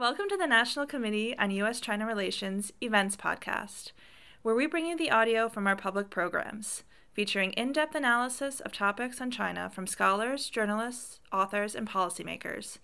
Welcome to the National Committee on U.S. China Relations Events Podcast, where we bring you the audio from our public programs, featuring in depth analysis of topics on China from scholars, journalists, authors, and policymakers.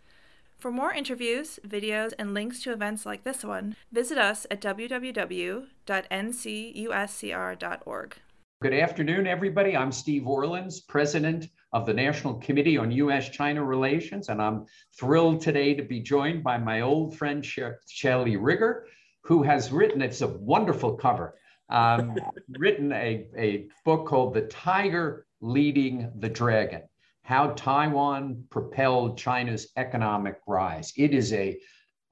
For more interviews, videos, and links to events like this one, visit us at www.ncuscr.org. Good afternoon, everybody. I'm Steve Orlins, President of the National Committee on U.S. China Relations, and I'm thrilled today to be joined by my old friend Shelley Rigger, who has written, it's a wonderful cover, um, written a, a book called The Tiger Leading the Dragon How Taiwan Propelled China's Economic Rise. It is a,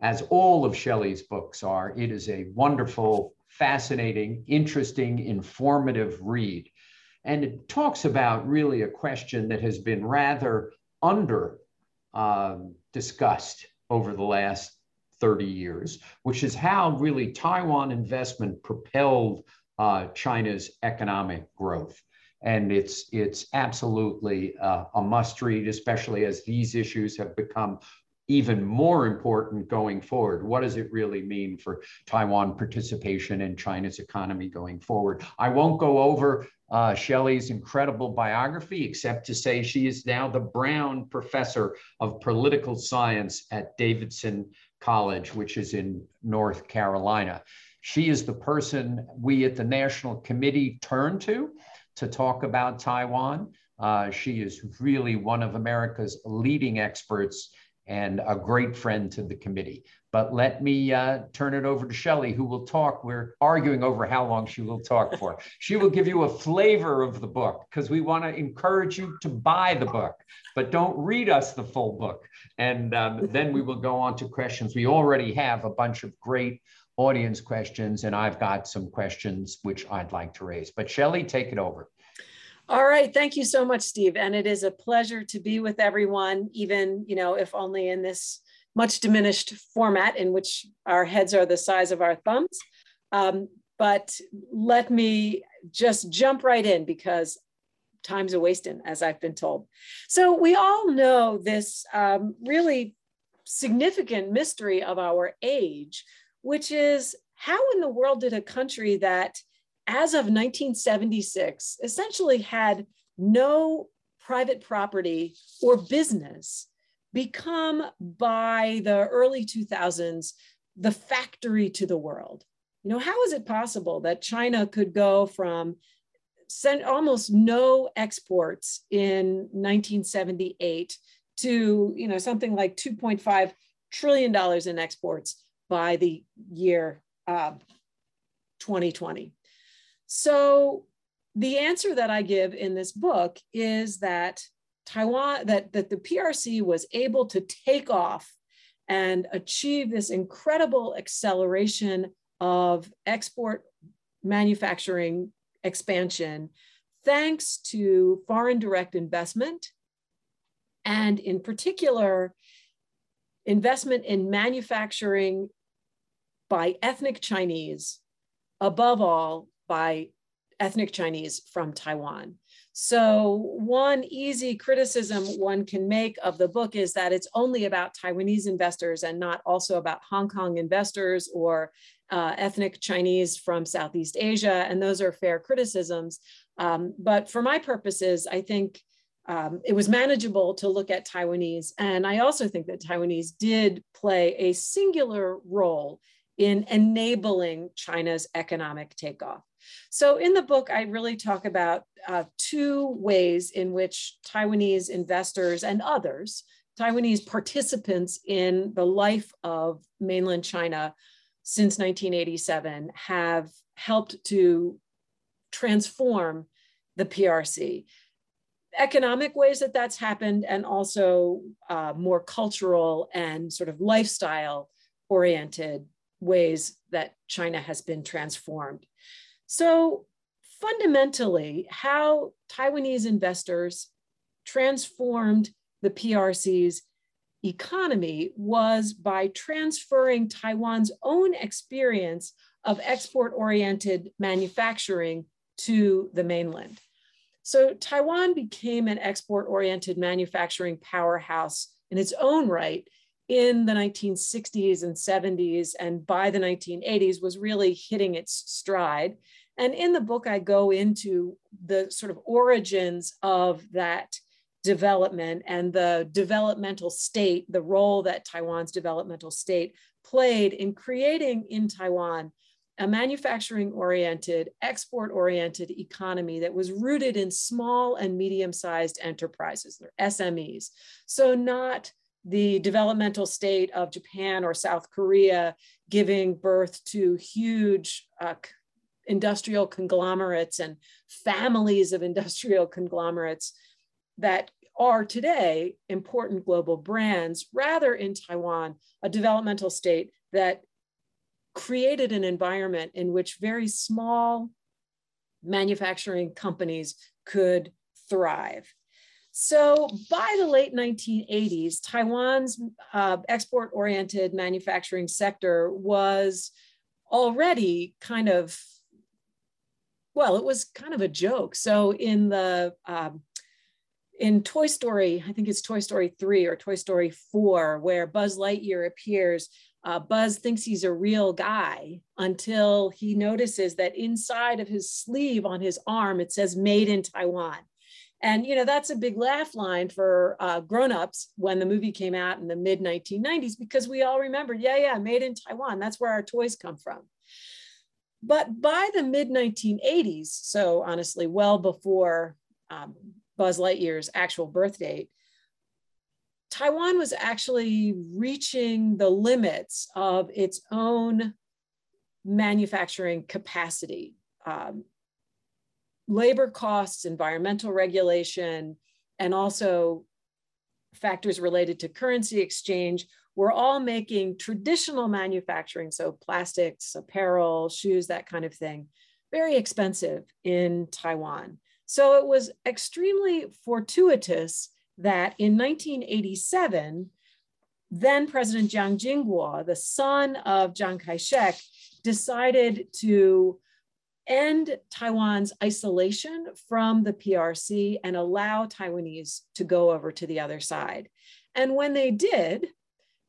as all of Shelley's books are, it is a wonderful fascinating, interesting, informative read. And it talks about really a question that has been rather under um, discussed over the last 30 years, which is how really Taiwan investment propelled uh, China's economic growth. And it's, it's absolutely uh, a must read, especially as these issues have become even more important going forward. What does it really mean for Taiwan participation in China's economy going forward? I won't go over uh, Shelley's incredible biography, except to say she is now the Brown Professor of Political Science at Davidson College, which is in North Carolina. She is the person we at the National Committee turn to to talk about Taiwan. Uh, she is really one of America's leading experts and a great friend to the committee. But let me uh, turn it over to Shelley, who will talk. We're arguing over how long she will talk for. she will give you a flavor of the book because we want to encourage you to buy the book, but don't read us the full book. And um, then we will go on to questions. We already have a bunch of great audience questions, and I've got some questions which I'd like to raise. But Shelley, take it over. All right, thank you so much, Steve. And it is a pleasure to be with everyone, even, you know, if only in this much diminished format in which our heads are the size of our thumbs. Um, but let me just jump right in because time's a wasting, as I've been told. So we all know this um, really significant mystery of our age, which is how in the world did a country that as of 1976, essentially had no private property or business become by the early 2000s the factory to the world. You know, how is it possible that China could go from almost no exports in 1978 to, you know, something like 2.5 trillion dollars in exports by the year uh, 2020? So the answer that I give in this book is that Taiwan, that, that the PRC was able to take off and achieve this incredible acceleration of export manufacturing expansion thanks to foreign direct investment and in particular investment in manufacturing by ethnic Chinese, above all by ethnic Chinese from Taiwan. So, one easy criticism one can make of the book is that it's only about Taiwanese investors and not also about Hong Kong investors or uh, ethnic Chinese from Southeast Asia. And those are fair criticisms. Um, but for my purposes, I think um, it was manageable to look at Taiwanese. And I also think that Taiwanese did play a singular role in enabling China's economic takeoff. So in the book, I really talk about uh, two ways in which Taiwanese investors and others, Taiwanese participants in the life of mainland China since 1987 have helped to transform the PRC. Economic ways that that's happened, and also uh, more cultural and sort of lifestyle oriented ways that China has been transformed. So, fundamentally, how Taiwanese investors transformed the PRC's economy was by transferring Taiwan's own experience of export oriented manufacturing to the mainland. So, Taiwan became an export oriented manufacturing powerhouse in its own right in the 1960s and 70s and by the 1980s was really hitting its stride. And in the book, I go into the sort of origins of that development and the developmental state, the role that Taiwan's developmental state played in creating in Taiwan a manufacturing oriented, export oriented economy that was rooted in small and medium sized enterprises, or SMEs. So, not the developmental state of Japan or South Korea giving birth to huge uh, industrial conglomerates and families of industrial conglomerates that are today important global brands, rather in Taiwan, a developmental state that created an environment in which very small manufacturing companies could thrive. So by the late 1980s, Taiwan's uh, export oriented manufacturing sector was already kind of, well, it was kind of a joke. So in the, um, in Toy Story, I think it's Toy Story 3 or Toy Story 4, where Buzz Lightyear appears, uh, Buzz thinks he's a real guy until he notices that inside of his sleeve on his arm, it says made in Taiwan. And you know that's a big laugh line for uh, grown-ups when the movie came out in the mid 1990s because we all remembered, yeah, yeah, made in Taiwan. That's where our toys come from. But by the mid 1980s, so honestly, well before um, Buzz Lightyear's actual birth date, Taiwan was actually reaching the limits of its own manufacturing capacity. Um, labor costs, environmental regulation, and also factors related to currency exchange were all making traditional manufacturing, so plastics, apparel, shoes, that kind of thing, very expensive in Taiwan. So it was extremely fortuitous that in 1987, then President Jiang Jingguo, the son of Chiang Kai-shek, decided to end Taiwan's isolation from the PRC and allow Taiwanese to go over to the other side. And when they did,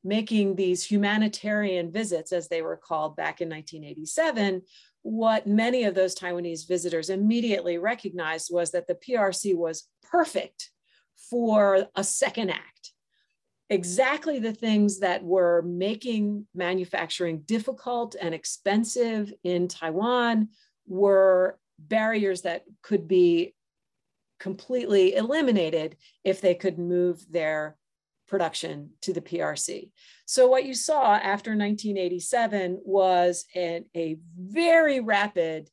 making these humanitarian visits, as they were called back in 1987, what many of those Taiwanese visitors immediately recognized was that the PRC was perfect for a second act. Exactly the things that were making manufacturing difficult and expensive in Taiwan were barriers that could be completely eliminated if they could move their production to the PRC. So what you saw after 1987 was an, a very rapid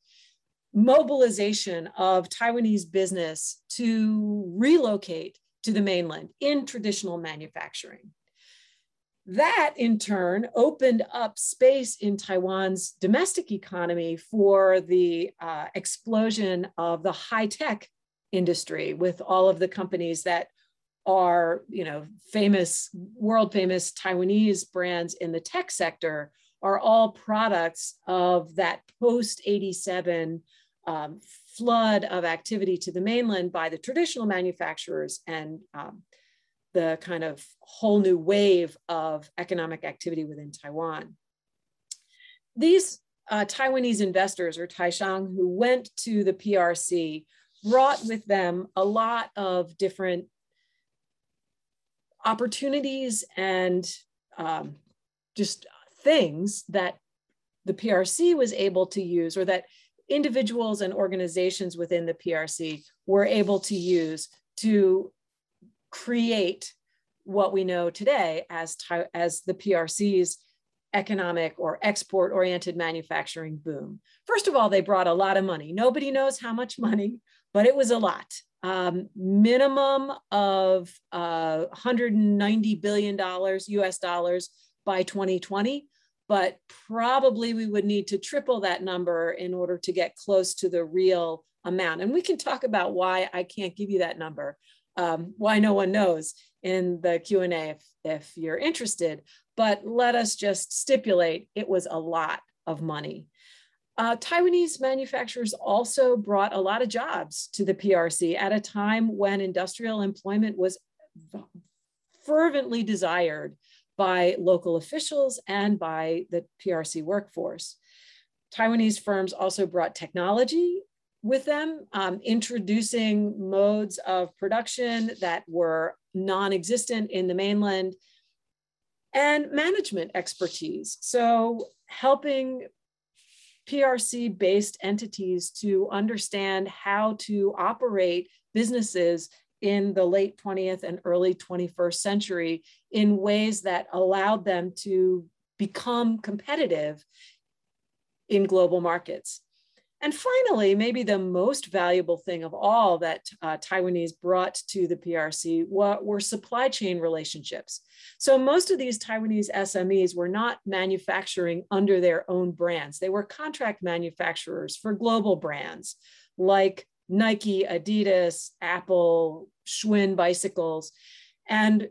mobilization of Taiwanese business to relocate to the mainland in traditional manufacturing. That in turn opened up space in Taiwan's domestic economy for the uh, explosion of the high tech industry with all of the companies that are, you know, famous, world famous Taiwanese brands in the tech sector are all products of that post 87 um, flood of activity to the mainland by the traditional manufacturers and um, the kind of whole new wave of economic activity within Taiwan. These uh, Taiwanese investors or Taishang who went to the PRC brought with them a lot of different opportunities and um, just things that the PRC was able to use or that individuals and organizations within the PRC were able to use to create what we know today as, as the PRC's economic or export oriented manufacturing boom. First of all, they brought a lot of money. Nobody knows how much money, but it was a lot. Um, minimum of uh, 190 billion dollars US dollars by 2020, but probably we would need to triple that number in order to get close to the real amount. And we can talk about why I can't give you that number um, why no one knows in the Q&A if, if you're interested, but let us just stipulate it was a lot of money. Uh, Taiwanese manufacturers also brought a lot of jobs to the PRC at a time when industrial employment was fervently desired by local officials and by the PRC workforce. Taiwanese firms also brought technology with them, um, introducing modes of production that were non existent in the mainland and management expertise. So, helping PRC based entities to understand how to operate businesses in the late 20th and early 21st century in ways that allowed them to become competitive in global markets. And finally, maybe the most valuable thing of all that uh, Taiwanese brought to the PRC were, were, supply chain relationships. So most of these Taiwanese SMEs were not manufacturing under their own brands. They were contract manufacturers for global brands like Nike, Adidas, Apple, Schwinn bicycles. And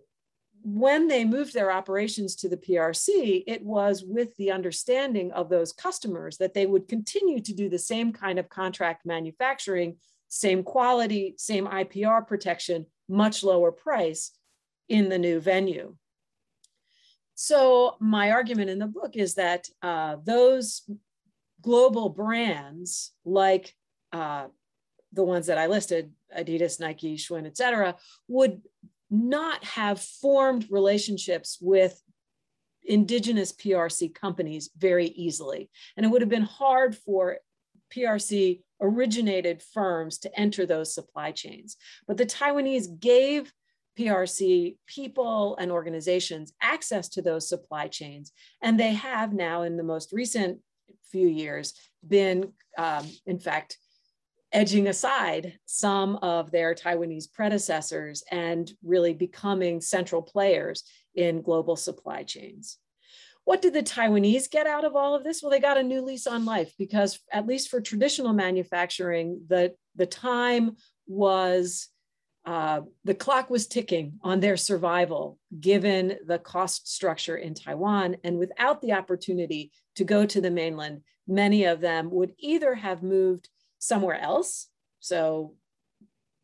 when they moved their operations to the PRC, it was with the understanding of those customers that they would continue to do the same kind of contract manufacturing, same quality, same IPR protection, much lower price in the new venue. So, my argument in the book is that uh, those global brands, like uh, the ones that I listed, Adidas, Nike, Schwinn, et cetera, would not have formed relationships with indigenous PRC companies very easily. And it would have been hard for PRC originated firms to enter those supply chains. But the Taiwanese gave PRC people and organizations access to those supply chains. And they have now, in the most recent few years, been, um, in fact, edging aside some of their Taiwanese predecessors and really becoming central players in global supply chains. What did the Taiwanese get out of all of this? Well, they got a new lease on life because, at least for traditional manufacturing, the, the time was uh, the clock was ticking on their survival given the cost structure in Taiwan. And without the opportunity to go to the mainland, many of them would either have moved somewhere else, so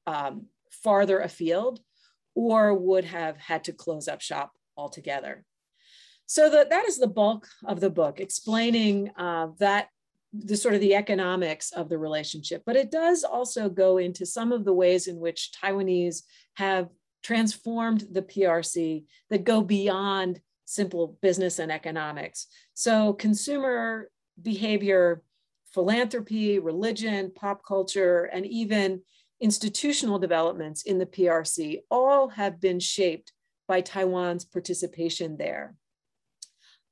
um, farther afield, or would have had to close up shop altogether. So the, that is the bulk of the book, explaining uh, that the sort of the economics of the relationship, but it does also go into some of the ways in which Taiwanese have transformed the PRC that go beyond simple business and economics. So consumer behavior philanthropy, religion, pop culture, and even institutional developments in the PRC all have been shaped by Taiwan's participation there.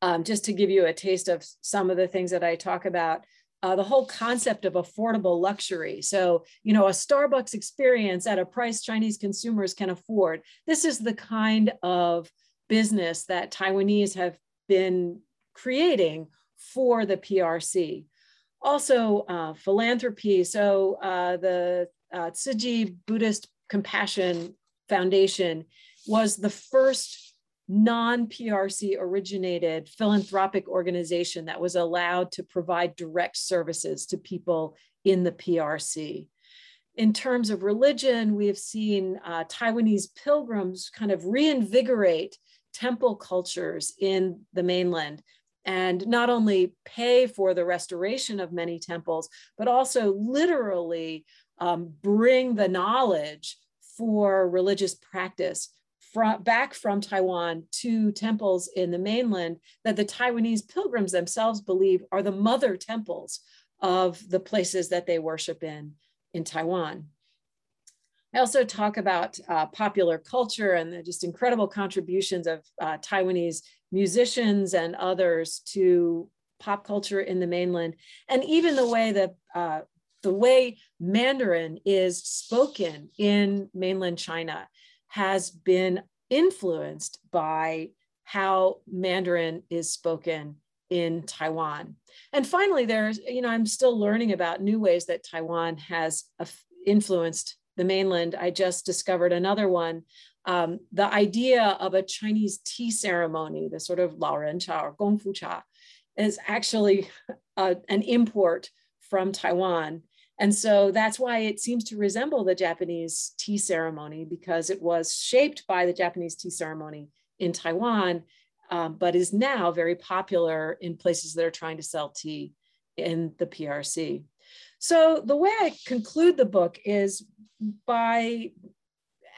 Um, just to give you a taste of some of the things that I talk about, uh, the whole concept of affordable luxury. So, you know, a Starbucks experience at a price Chinese consumers can afford. This is the kind of business that Taiwanese have been creating for the PRC also uh, philanthropy. So uh, the uh, Tzu Chi Buddhist Compassion Foundation was the first non-PRC originated philanthropic organization that was allowed to provide direct services to people in the PRC. In terms of religion, we have seen uh, Taiwanese pilgrims kind of reinvigorate temple cultures in the mainland and not only pay for the restoration of many temples, but also literally um, bring the knowledge for religious practice from, back from Taiwan to temples in the mainland that the Taiwanese pilgrims themselves believe are the mother temples of the places that they worship in in Taiwan. I also talk about uh, popular culture and the just incredible contributions of uh, Taiwanese musicians and others to pop culture in the mainland, and even the way that uh, the way Mandarin is spoken in mainland China has been influenced by how Mandarin is spoken in Taiwan. And finally, there's, you know, I'm still learning about new ways that Taiwan has influenced the mainland. I just discovered another one um, the idea of a Chinese tea ceremony, the sort of Lao Ren Cha or Gong Fu Cha, is actually uh, an import from Taiwan. And so that's why it seems to resemble the Japanese tea ceremony because it was shaped by the Japanese tea ceremony in Taiwan um, but is now very popular in places that are trying to sell tea in the PRC. So the way I conclude the book is by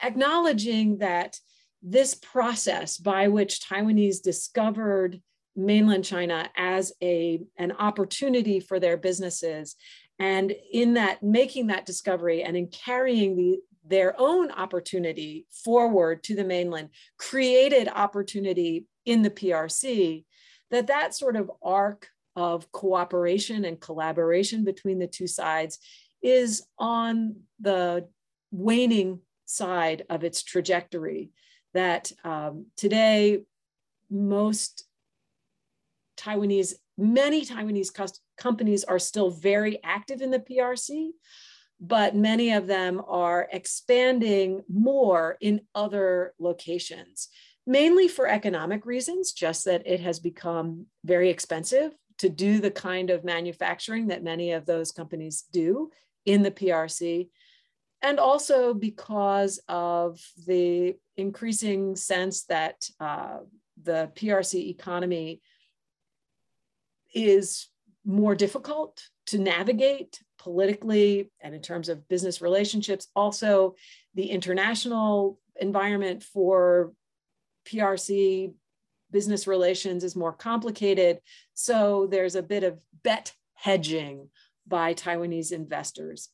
acknowledging that this process by which Taiwanese discovered mainland China as a, an opportunity for their businesses. And in that, making that discovery and in carrying the, their own opportunity forward to the mainland, created opportunity in the PRC, that that sort of arc of cooperation and collaboration between the two sides is on the waning side of its trajectory. That um, today, most Taiwanese, many Taiwanese companies are still very active in the PRC, but many of them are expanding more in other locations, mainly for economic reasons, just that it has become very expensive to do the kind of manufacturing that many of those companies do in the PRC. And also because of the increasing sense that uh, the PRC economy is more difficult to navigate politically and in terms of business relationships. Also, the international environment for PRC business relations is more complicated. So there's a bit of bet hedging by Taiwanese investors.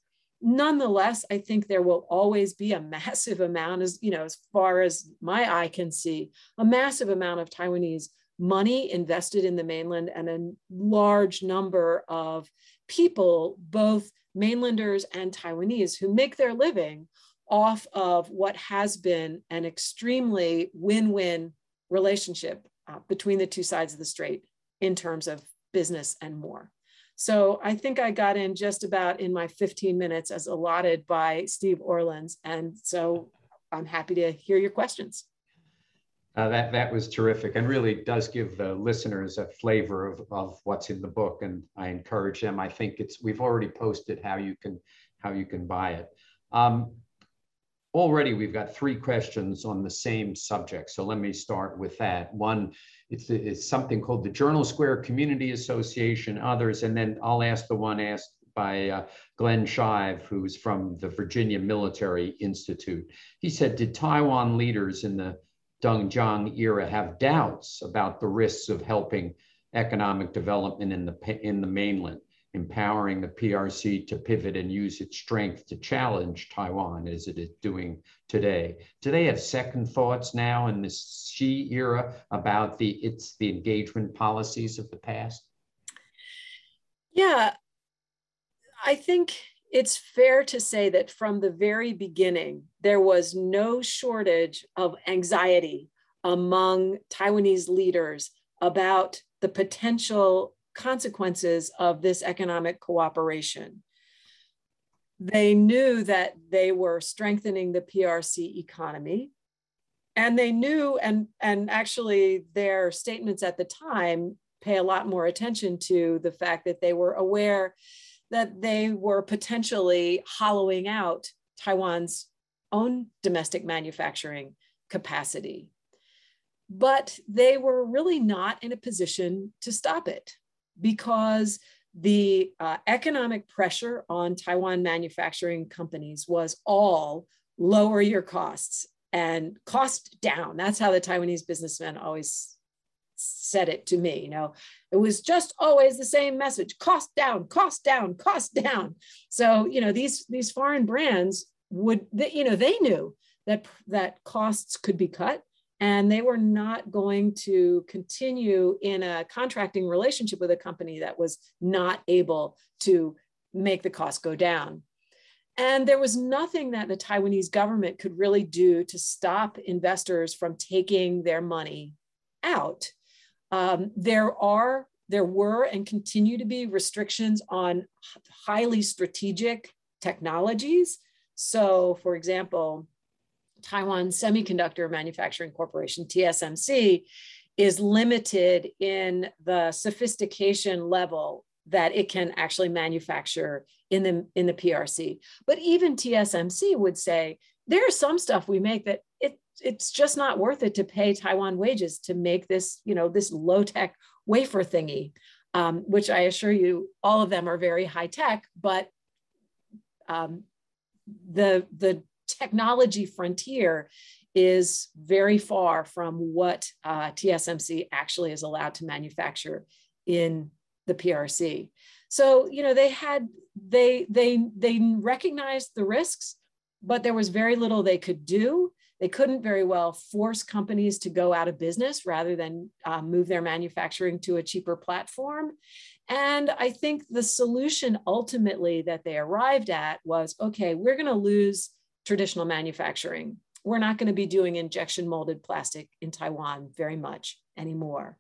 Nonetheless, I think there will always be a massive amount, as you know, as far as my eye can see, a massive amount of Taiwanese money invested in the mainland and a large number of people, both mainlanders and Taiwanese, who make their living off of what has been an extremely win win relationship uh, between the two sides of the strait in terms of business and more. So I think I got in just about in my 15 minutes as allotted by Steve Orlins. And so I'm happy to hear your questions. Uh, that that was terrific and really does give the listeners a flavor of, of what's in the book and I encourage them. I think it's we've already posted how you can how you can buy it. Um, already we've got three questions on the same subject. So let me start with that. One, it's, it's something called the Journal Square Community Association, others, and then I'll ask the one asked by uh, Glenn Shive, who's from the Virginia Military Institute. He said, did Taiwan leaders in the Deng Zhang era have doubts about the risks of helping economic development in the, in the mainland, empowering the PRC to pivot and use its strength to challenge Taiwan as it is doing today. Do they have second thoughts now in this Xi era about the it's the engagement policies of the past? Yeah, I think it's fair to say that from the very beginning, there was no shortage of anxiety among Taiwanese leaders about the potential consequences of this economic cooperation. They knew that they were strengthening the PRC economy. And they knew, and, and actually, their statements at the time pay a lot more attention to the fact that they were aware that they were potentially hollowing out Taiwan's own domestic manufacturing capacity. But they were really not in a position to stop it because the uh, economic pressure on Taiwan manufacturing companies was all lower your costs and cost down. That's how the Taiwanese businessmen always said it to me. You know, it was just always the same message: cost down, cost down, cost down. So you know, these these foreign brands would, they, you know, they knew that that costs could be cut, and they were not going to continue in a contracting relationship with a company that was not able to make the cost go down. And there was nothing that the Taiwanese government could really do to stop investors from taking their money out. Um, there are, there were, and continue to be restrictions on highly strategic technologies. So, for example, Taiwan Semiconductor Manufacturing Corporation, TSMC, is limited in the sophistication level that it can actually manufacture in the in the PRC. But even TSMC would say there's some stuff we make that it it's just not worth it to pay Taiwan wages to make this, you know, this low tech wafer thingy, um, which I assure you, all of them are very high tech, but um, the the technology frontier is very far from what uh, TSMC actually is allowed to manufacture in the PRC. So you know they had they they they recognized the risks, but there was very little they could do. They couldn't very well force companies to go out of business rather than uh, move their manufacturing to a cheaper platform. And I think the solution ultimately that they arrived at was okay, we're going to lose traditional manufacturing. We're not going to be doing injection molded plastic in Taiwan very much anymore.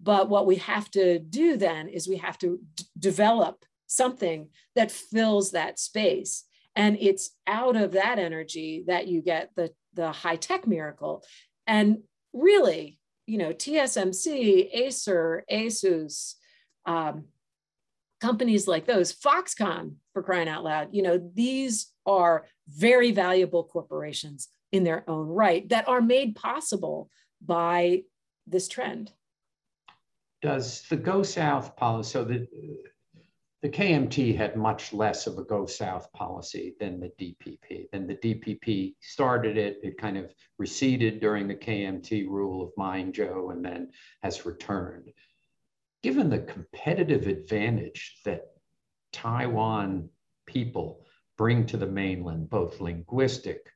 But what we have to do then is we have to develop something that fills that space. And it's out of that energy that you get the, the high tech miracle. And really, you know, TSMC, Acer, Asus, um, companies like those, Foxconn, for crying out loud, you know, these are very valuable corporations in their own right that are made possible by this trend. Does the Go South policy, so the, the KMT had much less of a Go South policy than the DPP. Then the DPP started it, it kind of receded during the KMT rule of Ma Ying-jeou and then has returned. Given the competitive advantage that Taiwan people bring to the mainland, both linguistic,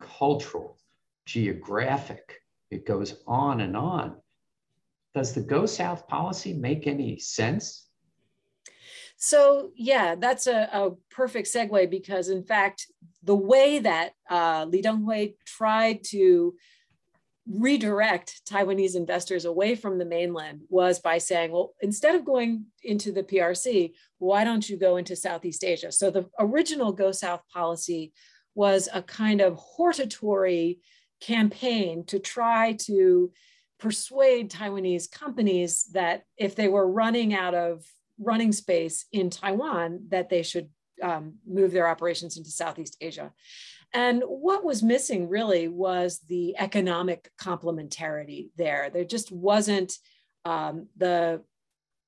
cultural, geographic. It goes on and on. Does the Go South policy make any sense? So, yeah, that's a, a perfect segue because, in fact, the way that uh, Li Denghui tried to redirect Taiwanese investors away from the mainland was by saying, well, instead of going into the PRC, why don't you go into Southeast Asia? So the original Go South policy was a kind of hortatory campaign to try to persuade Taiwanese companies that if they were running out of running space in Taiwan, that they should um, move their operations into Southeast Asia. And what was missing really was the economic complementarity there. There just wasn't um, the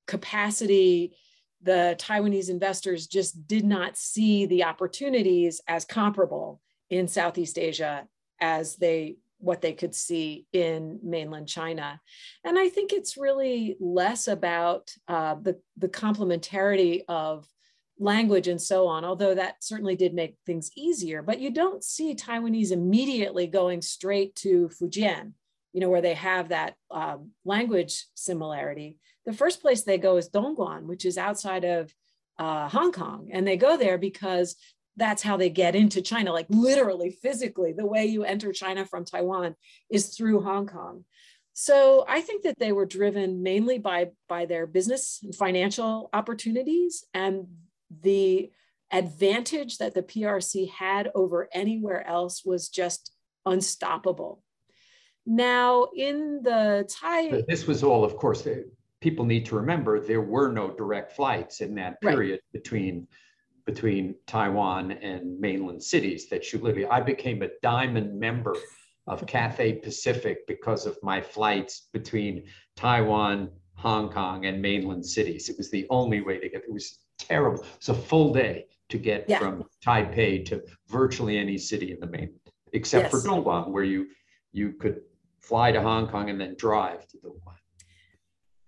capacity, the Taiwanese investors just did not see the opportunities as comparable in Southeast Asia as they what they could see in mainland China. And I think it's really less about uh, the, the complementarity of language and so on, although that certainly did make things easier. But you don't see Taiwanese immediately going straight to Fujian, you know, where they have that um, language similarity. The first place they go is Dongguan, which is outside of uh, Hong Kong. And they go there because that's how they get into China, like literally, physically, the way you enter China from Taiwan is through Hong Kong. So I think that they were driven mainly by, by their business and financial opportunities and the advantage that the PRC had over anywhere else was just unstoppable. Now, in the time. This was all, of course, eh, people need to remember there were no direct flights in that period right. between between Taiwan and mainland cities that you literally I became a diamond member of Cathay Pacific because of my flights between Taiwan, Hong Kong, and mainland cities. It was the only way to get it was terrible. It's a full day to get yeah. from Taipei to virtually any city in the mainland, except yes. for Dongguan, where you you could fly to Hong Kong and then drive to Dongguan.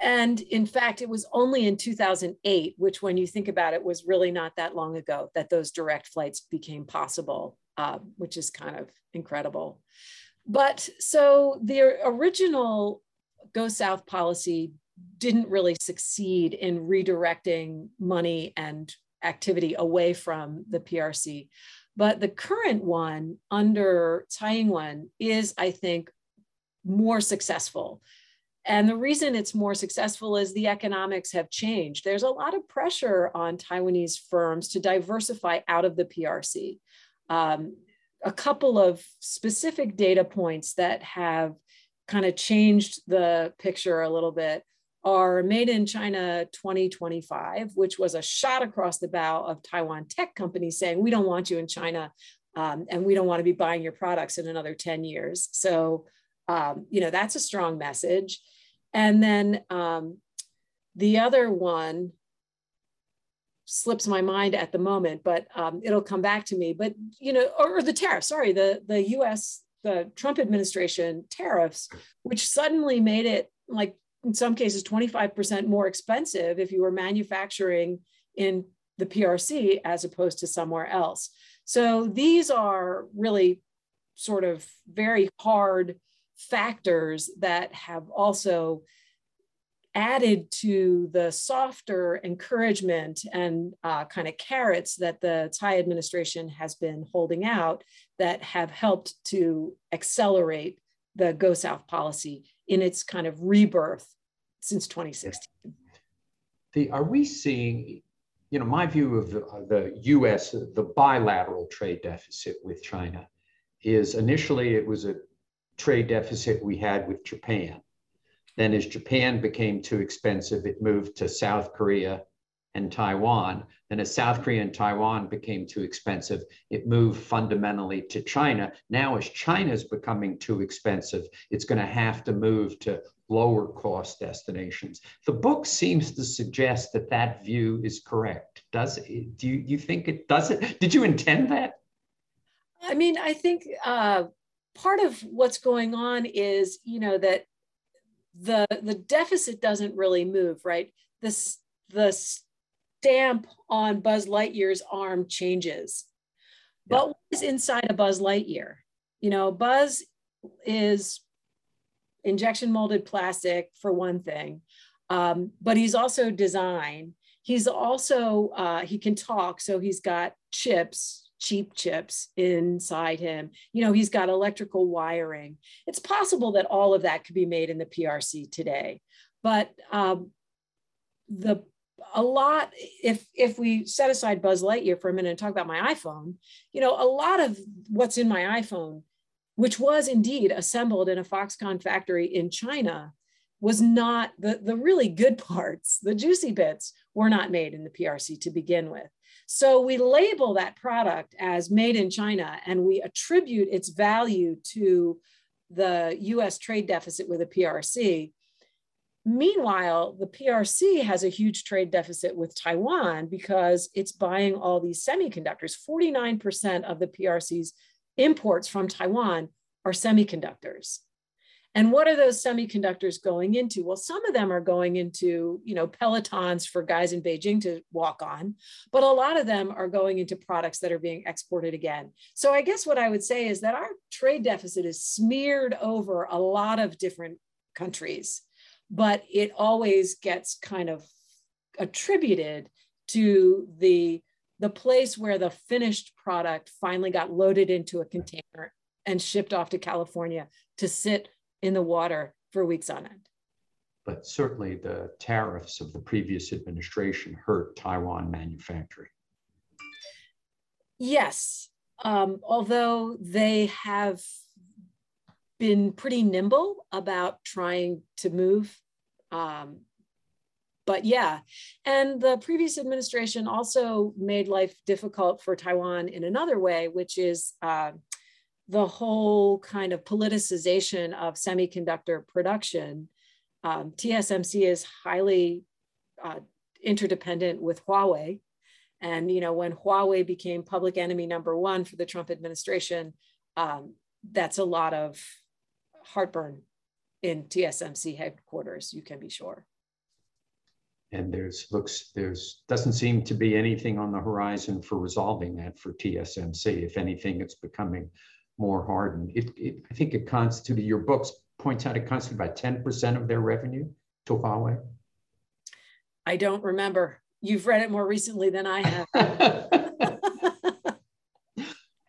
And in fact, it was only in 2008, which, when you think about it, was really not that long ago, that those direct flights became possible, uh, which is kind of incredible. But so the original Go South policy didn't really succeed in redirecting money and activity away from the PRC. But the current one under Tsai Ing-wen is, I think, more successful. And the reason it's more successful is the economics have changed. There's a lot of pressure on Taiwanese firms to diversify out of the PRC. Um, a couple of specific data points that have kind of changed the picture a little bit are Made in China 2025, which was a shot across the bow of Taiwan tech companies saying, we don't want you in China. Um, and we don't want to be buying your products in another 10 years. So, um, you know, that's a strong message. And then um, the other one slips my mind at the moment, but um, it'll come back to me. But, you know, or, or the tariff, sorry, the, the US, the Trump administration tariffs, which suddenly made it like in some cases 25% more expensive if you were manufacturing in the PRC as opposed to somewhere else. So these are really sort of very hard factors that have also added to the softer encouragement and uh, kind of carrots that the Tsai administration has been holding out that have helped to accelerate the Go South policy in its kind of rebirth since 2016. The, are we seeing, you know, my view of the, the US, the bilateral trade deficit with China is initially it was a trade deficit we had with Japan. Then, as Japan became too expensive, it moved to South Korea and Taiwan. Then, as South Korea and Taiwan became too expensive, it moved fundamentally to China. Now, as China is becoming too expensive, it's going to have to move to lower cost destinations. The book seems to suggest that that view is correct. Does it? Do you, you think it does it? Did you intend that? I mean, I think uh, part of what's going on is, you know, that the the deficit doesn't really move, right? This the stamp on Buzz Lightyear's arm changes. Yeah. But what is inside a Buzz Lightyear? You know, Buzz is injection molded plastic for one thing, um, but he's also design. He's also, uh, he can talk. So he's got chips, cheap chips inside him. You know, he's got electrical wiring. It's possible that all of that could be made in the PRC today. But um, the a lot if if we set aside buzz lightyear for a minute and talk about my iphone you know a lot of what's in my iphone which was indeed assembled in a Foxconn factory in China, was not the, the really good parts, the juicy bits were not made in the PRC to begin with. So we label that product as made in China and we attribute its value to the US trade deficit with the PRC. Meanwhile, the PRC has a huge trade deficit with Taiwan because it's buying all these semiconductors. 49% of the PRC's imports from Taiwan are semiconductors. And what are those semiconductors going into? Well, some of them are going into, you know, pelotons for guys in Beijing to walk on, but a lot of them are going into products that are being exported again. So I guess what I would say is that our trade deficit is smeared over a lot of different countries, but it always gets kind of attributed to the the place where the finished product finally got loaded into a container and shipped off to California to sit in the water for weeks on end. But certainly the tariffs of the previous administration hurt Taiwan manufacturing. Yes, um, although they have been pretty nimble about trying to move um, but yeah, and the previous administration also made life difficult for Taiwan in another way, which is uh, the whole kind of politicization of semiconductor production. Um, TSMC is highly uh, interdependent with Huawei. And you know, when Huawei became public enemy number one for the Trump administration, um, that's a lot of heartburn in TSMC headquarters, you can be sure and there's looks there's doesn't seem to be anything on the horizon for resolving that for TSMC. If anything, it's becoming more hardened. It, it I think it constituted your books points out it constituted about 10% of their revenue to Huawei. I don't remember. You've read it more recently than I have.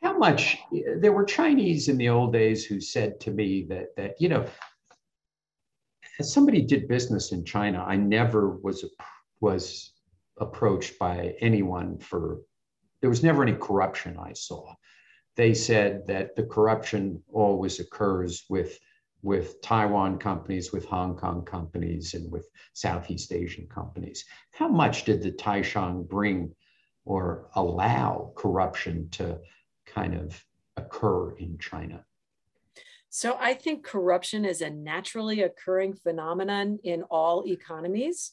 How much there were Chinese in the old days who said to me that that you know as somebody did business in China, I never was was approached by anyone for there was never any corruption I saw. They said that the corruption always occurs with with Taiwan companies, with Hong Kong companies, and with Southeast Asian companies. How much did the Taishang bring or allow corruption to kind of occur in China? So I think corruption is a naturally occurring phenomenon in all economies,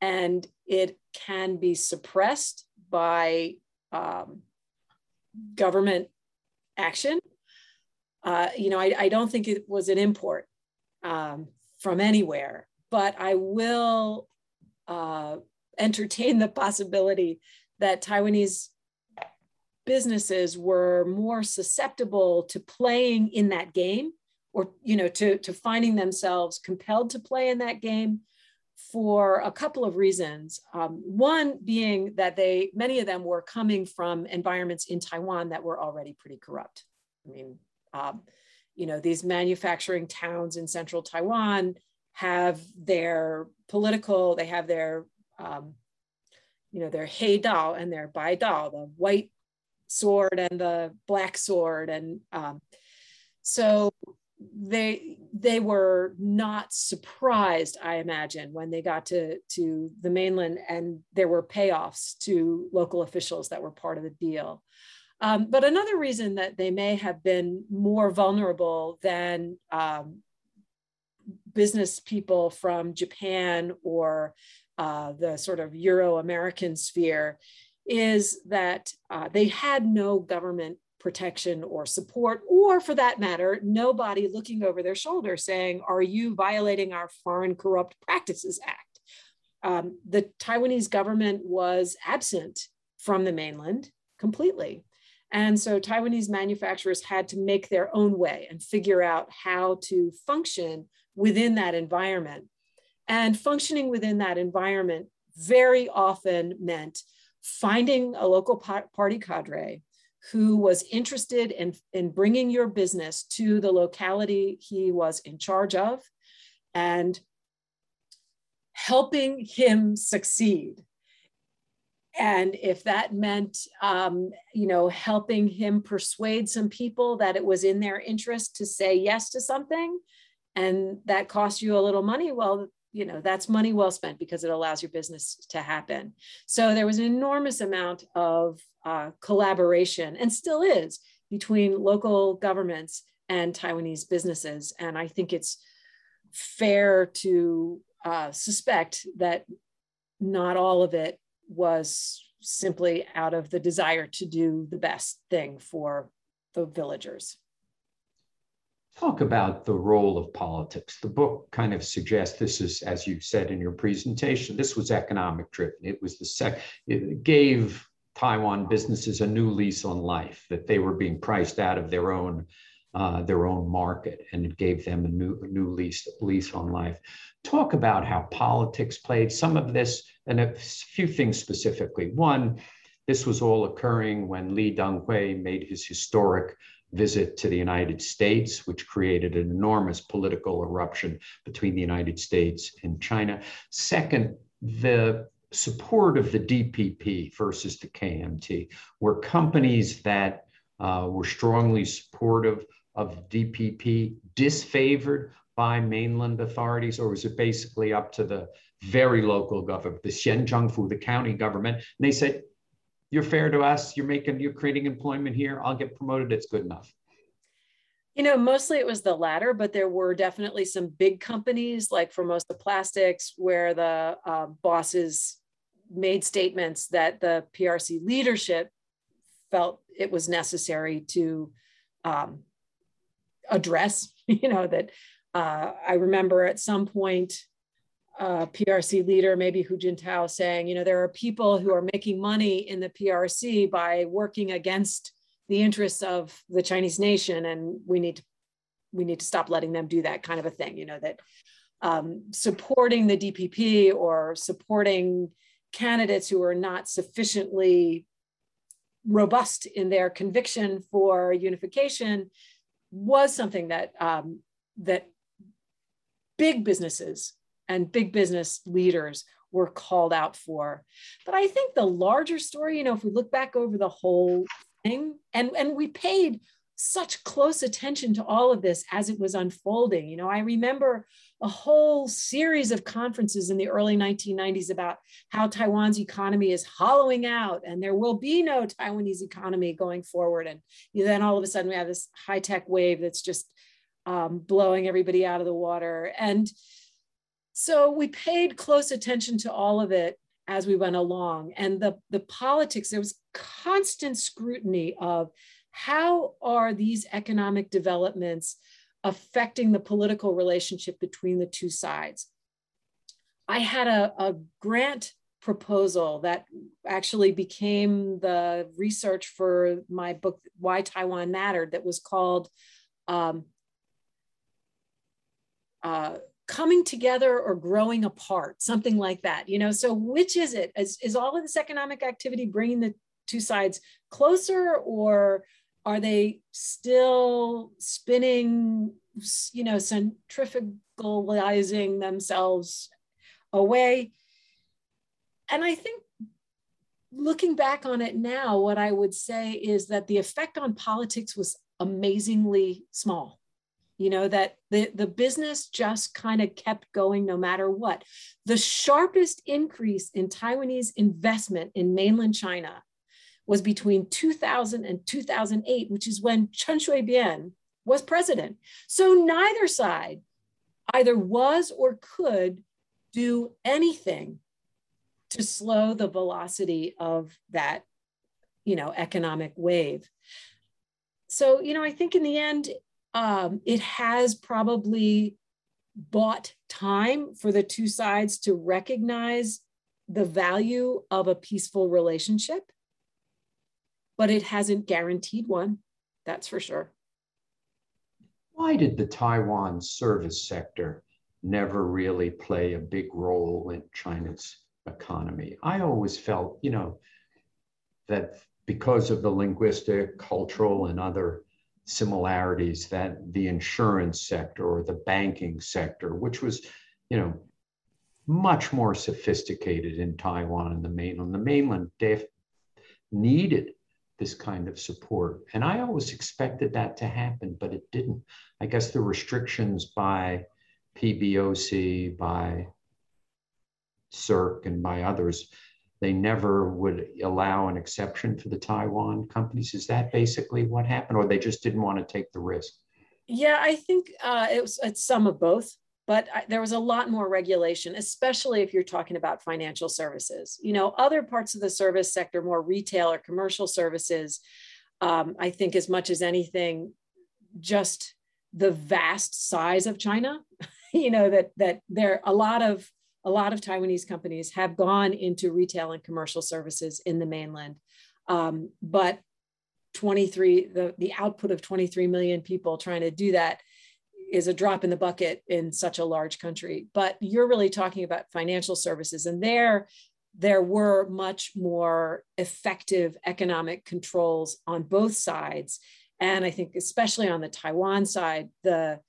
and it can be suppressed by um, government action. Uh, you know, I, I, don't think it was an import um, from anywhere, but I will uh, entertain the possibility that Taiwanese businesses were more susceptible to playing in that game or you know to, to finding themselves compelled to play in that game for a couple of reasons. Um, one being that they many of them were coming from environments in taiwan that were already pretty corrupt. I mean um, you know these manufacturing towns in central taiwan have their political they have their um, you know their hei dao and their bai dao the white sword and the black sword. And um, so they they were not surprised i imagine when they got to to the mainland and there were payoffs to local officials that were part of the deal. Um, but another reason that they may have been more vulnerable than um, business people from japan or uh, the sort of euro american sphere is that uh, they had no government protection or support, or for that matter, nobody looking over their shoulder saying, Are you violating our Foreign Corrupt Practices Act? Um, the Taiwanese government was absent from the mainland completely. And so Taiwanese manufacturers had to make their own way and figure out how to function within that environment. And functioning within that environment very often meant finding a local party cadre who was interested in, in bringing your business to the locality he was in charge of and helping him succeed. And if that meant, um, you know, helping him persuade some people that it was in their interest to say yes to something, and that cost you a little money, well, you know that's money well spent because it allows your business to happen. So there was an enormous amount of uh, collaboration and still is between local governments and taiwanese businesses. And i think it's fair to uh, suspect that not all of it was simply out of the desire to do the best thing for the villagers talk about the role of politics. The book kind of suggests this is, as you said in your presentation, this was economic driven. It was the sec, it gave Taiwan businesses a new lease on life, that they were being priced out of their own uh, their own market, and it gave them a new a new lease lease on life. Talk about how politics played some of this, and a few things specifically. One, this was all occurring when Lee Teng-hui made his historic visit to the United States, which created an enormous political eruption between the United States and China. Second, the support of the DPP versus the KMT were companies that uh, were strongly supportive of DPP disfavored by mainland authorities, or was it basically up to the very local government, the Xianzhangfu, the county government? And they said, you're fair to us, you're making, you're creating employment here, I'll get promoted, it's good enough. You know, mostly it was the latter, but there were definitely some big companies, like Formosa the plastics, where the uh, bosses made statements that the PRC leadership felt it was necessary to um, address. You know, that uh, I remember at some point uh, PRC leader, maybe Hu Jintao, saying, you know, there are people who are making money in the PRC by working against the interests of the Chinese nation, and we need to we need to stop letting them do that kind of a thing. You know that um, supporting the DPP or supporting candidates who are not sufficiently robust in their conviction for unification was something that um, that big businesses and big business leaders were called out for. But I think the larger story, you know, if we look back over the whole thing, and, and we paid such close attention to all of this as it was unfolding. You know, I remember a whole series of conferences in the early 1990s about how Taiwan's economy is hollowing out and there will be no Taiwanese economy going forward. And then all of a sudden we have this high tech wave that's just um, blowing everybody out of the water. And so we paid close attention to all of it as we went along. And the, the politics, there was constant scrutiny of how are these economic developments affecting the political relationship between the two sides. I had a, a grant proposal that actually became the research for my book, Why Taiwan Mattered, that was called um, uh, Coming Together or Growing Apart, something like that. You know, so which is it? Is, is all of this economic activity bringing the two sides closer or are they still spinning, you know, centrifugalizing themselves away? And I think looking back on it now, what I would say is that the effect on politics was amazingly small. You know, that the, the business just kind of kept going no matter what. The sharpest increase in Taiwanese investment in mainland China was between 2000 and 2008, which is when Chen Shui-bian was president. So neither side either was or could do anything to slow the velocity of that, you know, economic wave. So, you know, I think in the end, um, it has probably bought time for the two sides to recognize the value of a peaceful relationship but it hasn't guaranteed one. That's for sure. Why did the Taiwan service sector never really play a big role in China's economy? I always felt, you know, that because of the linguistic, cultural, and other similarities, that the insurance sector or the banking sector, which was, you know, much more sophisticated in Taiwan and the mainland, the mainland they needed this kind of support. And I always expected that to happen, but it didn't. I guess the restrictions by PBOC, by CERC, and by others, they never would allow an exception for the Taiwan companies. Is that basically what happened, or they just didn't want to take the risk? Yeah, I think uh, it was it's some of both but I, there was a lot more regulation, especially if you're talking about financial services. You know, other parts of the service sector, more retail or commercial services, um, I think as much as anything, just the vast size of China. you know that that there are a lot of a lot of Taiwanese companies have gone into retail and commercial services in the mainland, um, but 23 the the output of 23 million people trying to do that is a drop in the bucket in such a large country. But you're really talking about financial services, and there, there were much more effective economic controls on both sides. And I think, especially on the Taiwan side, the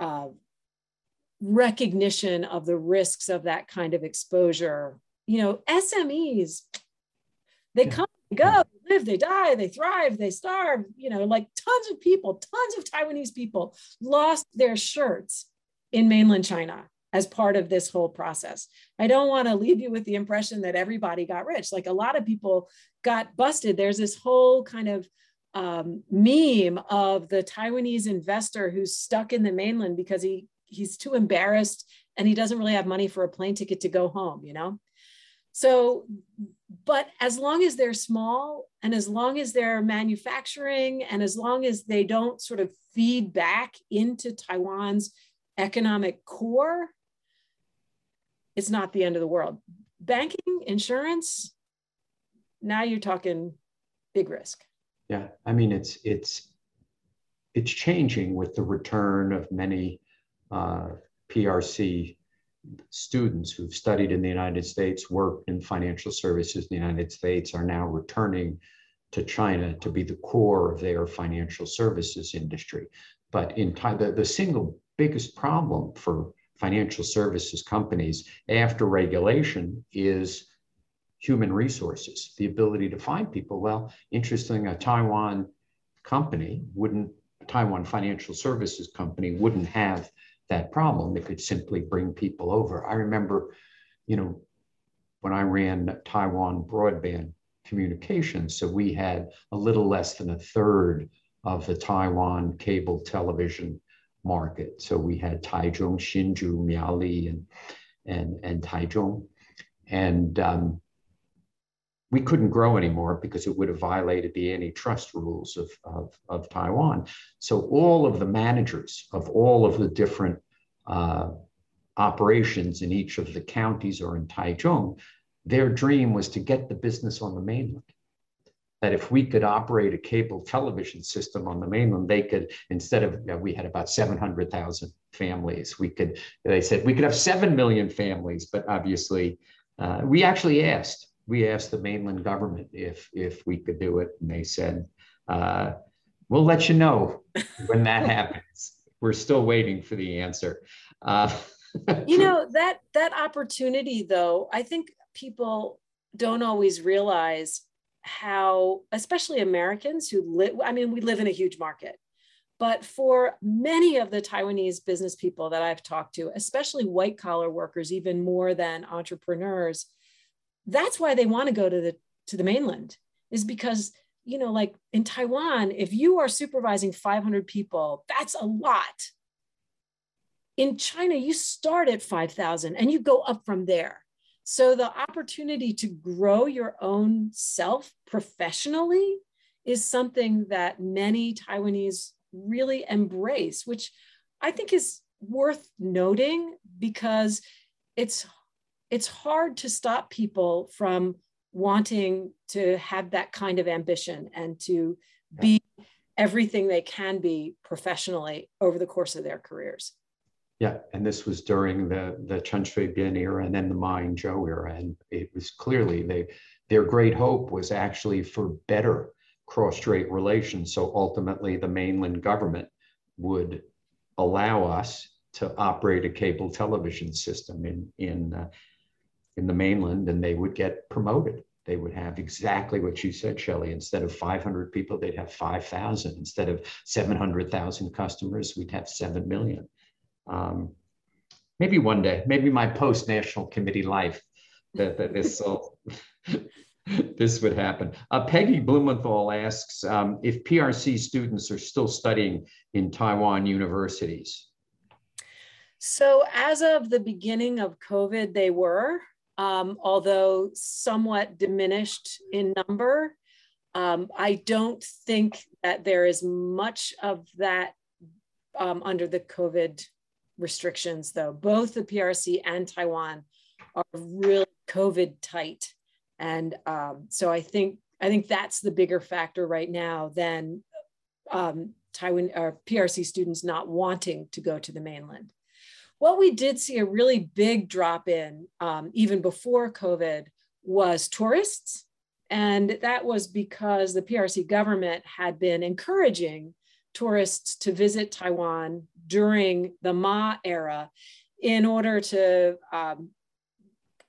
uh, recognition of the risks of that kind of exposure. You know, SMEs, they come and go, live, they die, they thrive, they starve. You know, like tons of people, tons of Taiwanese people lost their shirts in mainland China as part of this whole process. I don't want to leave you with the impression that everybody got rich. Like a lot of people got busted. There's this whole kind of um, meme of the Taiwanese investor who's stuck in the mainland because he he's too embarrassed and he doesn't really have money for a plane ticket to go home. You know, so, but as long as they're small and as long as they're manufacturing and as long as they don't sort of feed back into Taiwan's economic core, it's not the end of the world. Banking, insurance, now you're talking big risk. Yeah, I mean it's it's it's changing with the return of many uh, PRC students who've studied in the United States, worked in financial services in the United States, are now returning to China to be the core of their financial services industry. But in time, the, the single biggest problem for financial services companies after regulation is human resources, the ability to find people. Well, interesting, a Taiwan company wouldn't, Taiwan Financial Services Company wouldn't have that problem. It could simply bring people over. I remember, you know, when I ran Taiwan broadband communications, so we had a little less than a third of the Taiwan cable television market. So we had Taichung, Hsinchu, Miaoli, and and and Taichung, and um, we couldn't grow anymore because it would have violated the antitrust rules of, of, of Taiwan. So all of the managers of all of the different uh, operations in each of the counties or in Taichung, their dream was to get the business on the mainland. That if we could operate a cable television system on the mainland, they could, instead of, you know, we had about 700,000 families, we could, they said we could have 7 million families, but obviously uh, we actually asked we asked the mainland government if if we could do it, and they said, uh, "We'll let you know when that happens." We're still waiting for the answer. Uh, you know that that opportunity, though, I think people don't always realize how, especially Americans who live. I mean, we live in a huge market. But for many of the Taiwanese business people that I've talked to, especially white collar workers, even more than entrepreneurs, that's why they want to go to the to the mainland is because you know like in taiwan if you are supervising 500 people that's a lot. In china you start at 5000 and you go up from there. So the opportunity to grow your own self professionally is something that many taiwanese really embrace which i think is worth noting because it's it's hard to stop people from wanting to have that kind of ambition and to be everything they can be professionally over the course of their careers. Yeah, and this was during the the Chen Shui-bian era and then the Ma Ying-jeou era, and it was clearly they their great hope was actually for better cross-strait relations. So ultimately, the mainland government would allow us to operate a cable television system in in uh, in the mainland and they would get promoted. They would have exactly what you said, Shelley. Instead of 500 people, they'd have 5,000. Instead of 700,000 customers, we'd have 7 million. Um, maybe one day, maybe my post national committee life, that, that this will, this would happen. Uh, Peggy Blumenthal asks um, if PRC students are still studying in Taiwan universities. So, as of the beginning of COVID, they were um, although somewhat diminished in number. Um, I don't think that there is much of that um, under the COVID restrictions, though. Both the PRC and Taiwan are really COVID tight, and um, so I think I think that's the bigger factor right now than um, Taiwan or PRC students not wanting to go to the mainland. What we did see a really big drop in, um, even before COVID, was tourists. And that was because the PRC government had been encouraging tourists to visit Taiwan during the Ma era in order to um,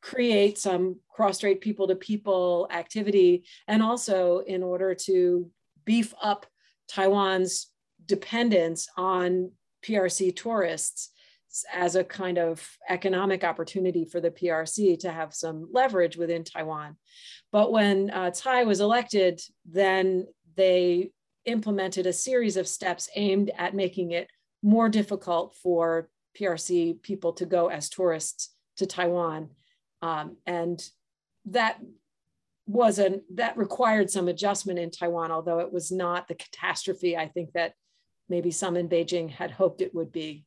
create some cross-strait people-to-people activity and also in order to beef up Taiwan's dependence on PRC tourists as a kind of economic opportunity for the PRC to have some leverage within Taiwan. But when uh, Tsai was elected, then they implemented a series of steps aimed at making it more difficult for PRC people to go as tourists to Taiwan. Um, and that was a that required some adjustment in Taiwan, although it was not the catastrophe I think that maybe some in Beijing had hoped it would be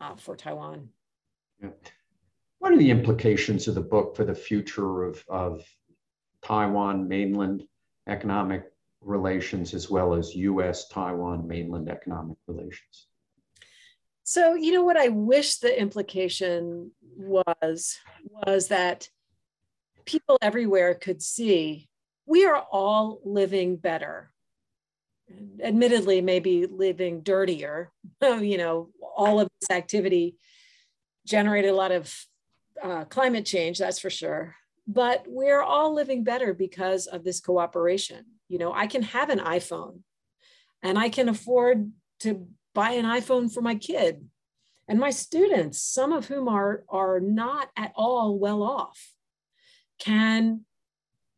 uh, for Taiwan. Yeah. What are the implications of the book for the future of, of Taiwan mainland economic relations as well as US Taiwan mainland economic relations? So, you know what I wish the implication was was that people everywhere could see we are all living better. Admittedly, maybe living dirtier, you know, all of this activity generated a lot of uh, climate change, that's for sure. But we're all living better because of this cooperation. You know, I can have an iPhone. and I can afford to buy an iPhone for my kid and my students, some of whom are, are not at all well off, can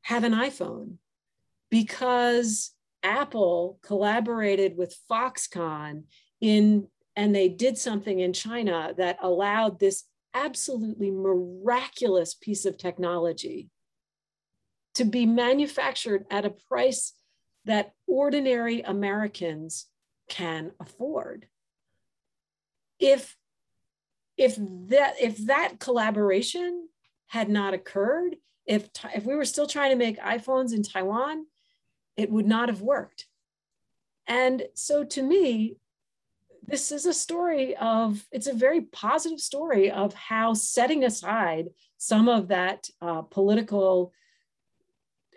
have an iPhone because Apple collaborated with Foxconn in and they did something in China that allowed this absolutely miraculous piece of technology to be manufactured at a price that ordinary Americans can afford. If if that if that collaboration had not occurred, if if we were still trying to make iPhones in Taiwan, it would not have worked. And so to me, this is a story of, it's a very positive story of how setting aside some of that uh, political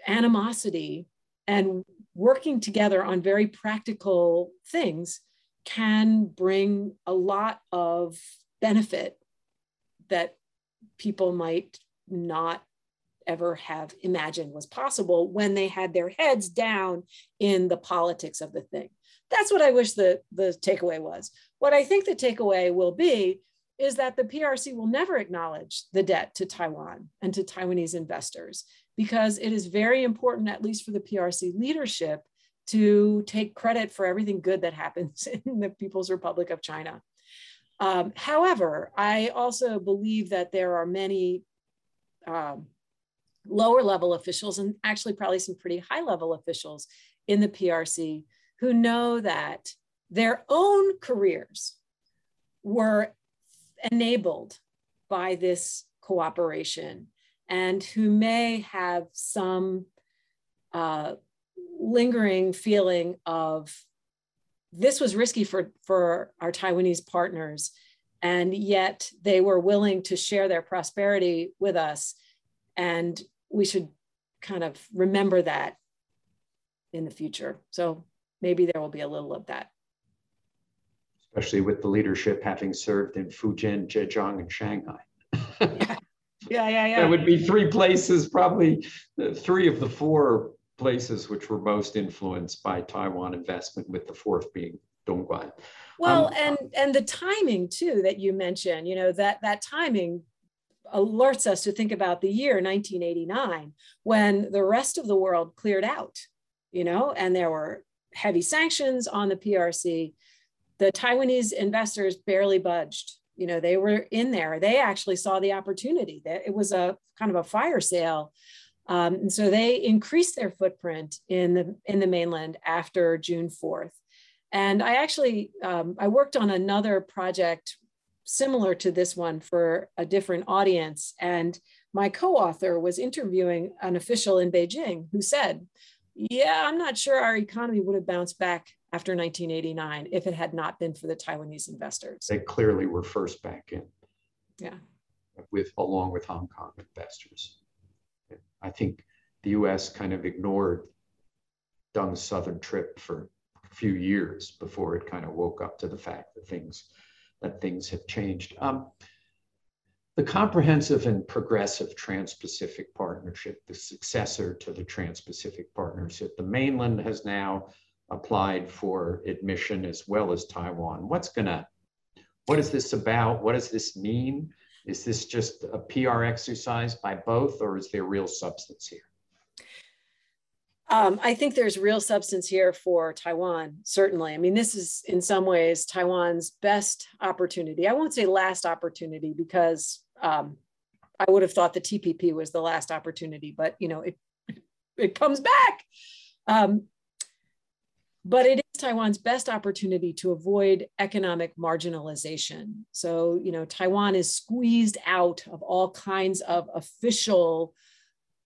animosity and working together on very practical things can bring a lot of benefit that people might not ever have imagined was possible when they had their heads down in the politics of the thing. That's what I wish the, the takeaway was. What I think the takeaway will be is that the PRC will never acknowledge the debt to Taiwan and to Taiwanese investors because it is very important, at least for the PRC leadership, to take credit for everything good that happens in the People's Republic of China. Um, however, I also believe that there are many um, lower level officials and actually probably some pretty high level officials in the PRC who know that their own careers were enabled by this cooperation and who may have some uh, lingering feeling of this was risky for, for our Taiwanese partners, and yet they were willing to share their prosperity with us. And we should kind of remember that in the future. So maybe there will be a little of that. Especially with the leadership having served in Fujian, Zhejiang, and Shanghai. yeah. yeah, yeah, yeah. That would be three places, probably uh, three of the four places which were most influenced by Taiwan investment, with the fourth being Dongguan. Well, um, and and the timing too that you mentioned, you know, that that timing alerts us to think about the year 1989 when the rest of the world cleared out, you know, and there were heavy sanctions on the PRC. The Taiwanese investors barely budged. You know, they were in there. They actually saw the opportunity. That it was a kind of a fire sale. Um, and so they increased their footprint in the in the mainland after June 4th. And I actually um, I worked on another project similar to this one for a different audience. And my co author was interviewing an official in Beijing who said, Yeah, I'm not sure our economy would have bounced back after 1989 if it had not been for the Taiwanese investors. They clearly were first back in. Yeah. With along with Hong Kong investors. I think the US kind of ignored Deng's southern trip for a few years before it kind of woke up to the fact that things that things have changed. Um, the Comprehensive and Progressive Trans-Pacific Partnership, the successor to the Trans-Pacific Partnership, the mainland has now applied for admission as well as Taiwan. What's gonna, what is this about? What does this mean? Is this just a PR exercise by both or is there real substance here? Um, I think there's real substance here for Taiwan, certainly. I mean, this is in some ways Taiwan's best opportunity. I won't say last opportunity because um, I would have thought the TPP was the last opportunity, but you know, it it comes back. Um, but it is Taiwan's best opportunity to avoid economic marginalization. So, you know, Taiwan is squeezed out of all kinds of official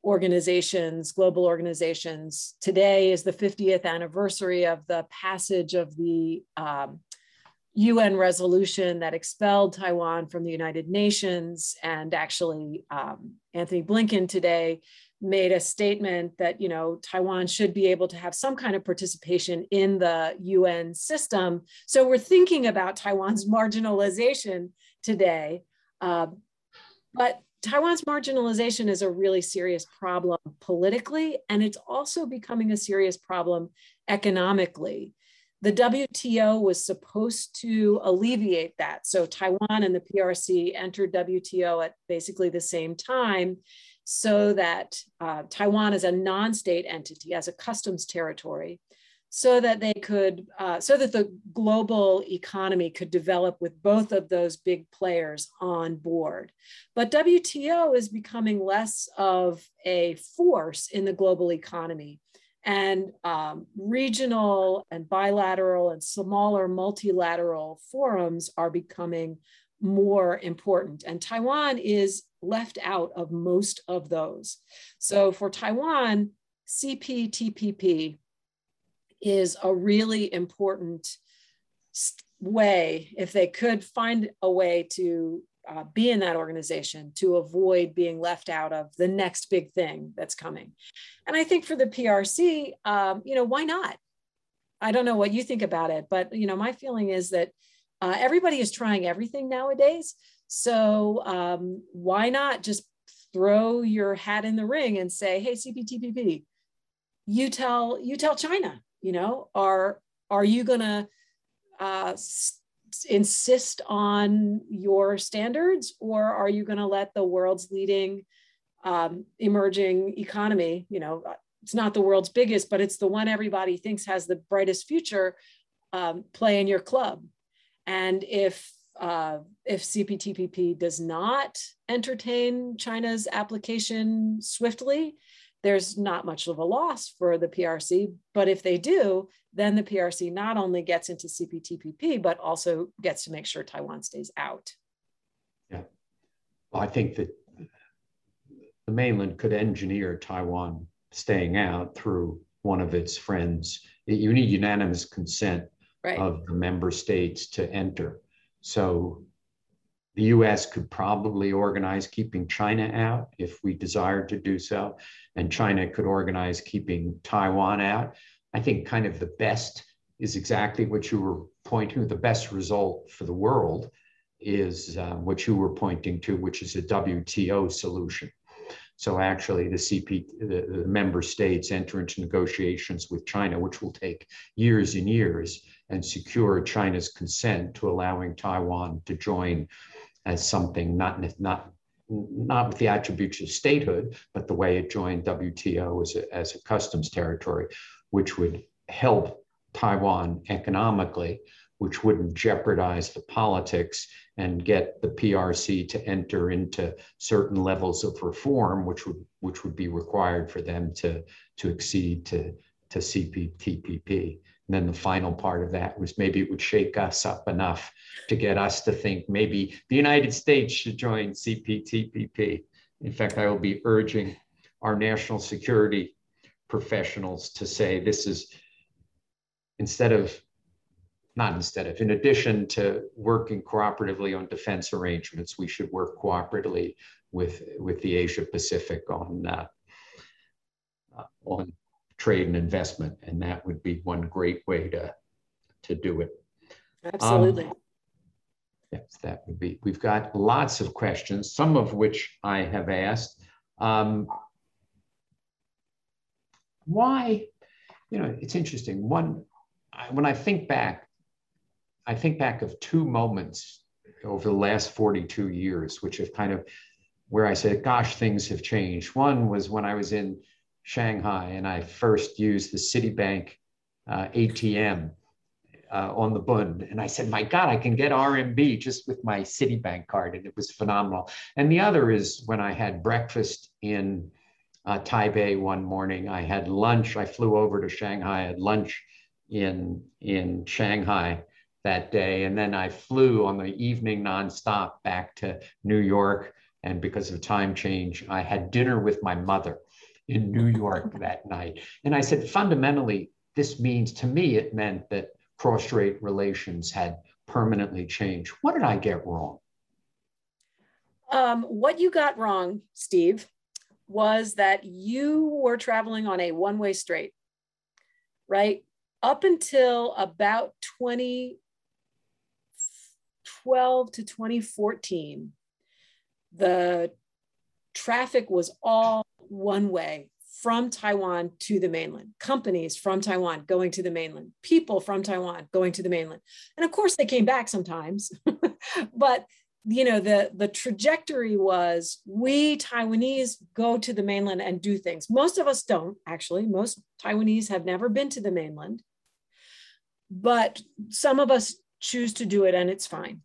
organizations, global organizations. Today is the 50th anniversary of the passage of the um, UN resolution that expelled Taiwan from the United Nations. And actually, um, Antony Blinken today made a statement that you know Taiwan should be able to have some kind of participation in the UN system. So we're thinking about Taiwan's marginalization today, uh, but Taiwan's marginalization is a really serious problem politically, and it's also becoming a serious problem economically. The WTO was supposed to alleviate that. So Taiwan and the PRC entered WTO at basically the same time so that uh, Taiwan as a non-state entity, as a customs territory, so that they could, uh, so that the global economy could develop with both of those big players on board. But WTO is becoming less of a force in the global economy. And um, regional and bilateral and smaller multilateral forums are becoming more important. And Taiwan is left out of most of those. So for Taiwan, CPTPP is a really important way, if they could find a way to uh, be in that organization to avoid being left out of the next big thing that's coming. And I think for the PRC, um, you know, why not? I don't know what you think about it, but you know, my feeling is that uh, everybody is trying everything nowadays. So um, why not just throw your hat in the ring and say, "Hey, CPTPP, you tell you tell China, you know, are are you going to uh, s- insist on your standards, or are you going to let the world's leading um, emerging economy, you know, it's not the world's biggest, but it's the one everybody thinks has the brightest future, um, play in your club? And if uh, if CPTPP does not entertain China's application swiftly, there's not much of a loss for the PRC. But if they do, then the PRC not only gets into CPTPP, but also gets to make sure Taiwan stays out. Yeah. Well, I think that the mainland could engineer Taiwan staying out through one of its friends. You need unanimous consent right. of the member states to enter. So the US could probably organize keeping China out if we desired to do so, and China could organize keeping Taiwan out. I think kind of the best is exactly what you were pointing to. The best result for the world is uh, what you were pointing to, which is a WTO solution. So actually, the CP, the, the, member states enter into negotiations with China, which will take years and years, and secure China's consent to allowing Taiwan to join as something not not not with the attributes of statehood, but the way it joined WTO as a, as a customs territory, which would help Taiwan economically, which wouldn't jeopardize the politics and get the PRC to enter into certain levels of reform, which would which would be required for them to to accede to to CPTPP. And then the final part of that was maybe it would shake us up enough to get us to think maybe the United States should join CPTPP. In fact, I will be urging our national security professionals to say this is instead of not instead of, in addition to working cooperatively on defense arrangements, we should work cooperatively with, with the Asia Pacific on, uh, on trade and investment. And that would be one great way to, to do it. Absolutely. Um, yes, that would be. We've got lots of questions, some of which I have asked. Um, why, you know, it's interesting. One, I, when I think back, I think back of two moments over the last 42 years, which have kind of where I said, gosh, things have changed. One was when I was in Shanghai and I first used the Citibank uh, ATM uh, on the Bund. And I said, my God, I can get RMB just with my Citibank card. And it was phenomenal. And the other is when I had breakfast in uh, Taipei one morning. I had lunch. I flew over to Shanghai, I had lunch in, in Shanghai that day. And then I flew on the evening nonstop back to New York. And because of time change, I had dinner with my mother in New York that night. And I said, fundamentally, this means to me, it meant that cross strait relations had permanently changed. What did I get wrong? Um, what you got wrong, Steve, was that you were traveling on a one way strait, right? Up until about 2012 to 2014, the traffic was all one way from Taiwan to the mainland, companies from Taiwan going to the mainland, people from Taiwan going to the mainland. And of course, they came back sometimes, but you know the the trajectory was we taiwanese go to the mainland and do things. Most of us don't actually. Most taiwanese have never been to the mainland but some of us choose to do it and it's fine.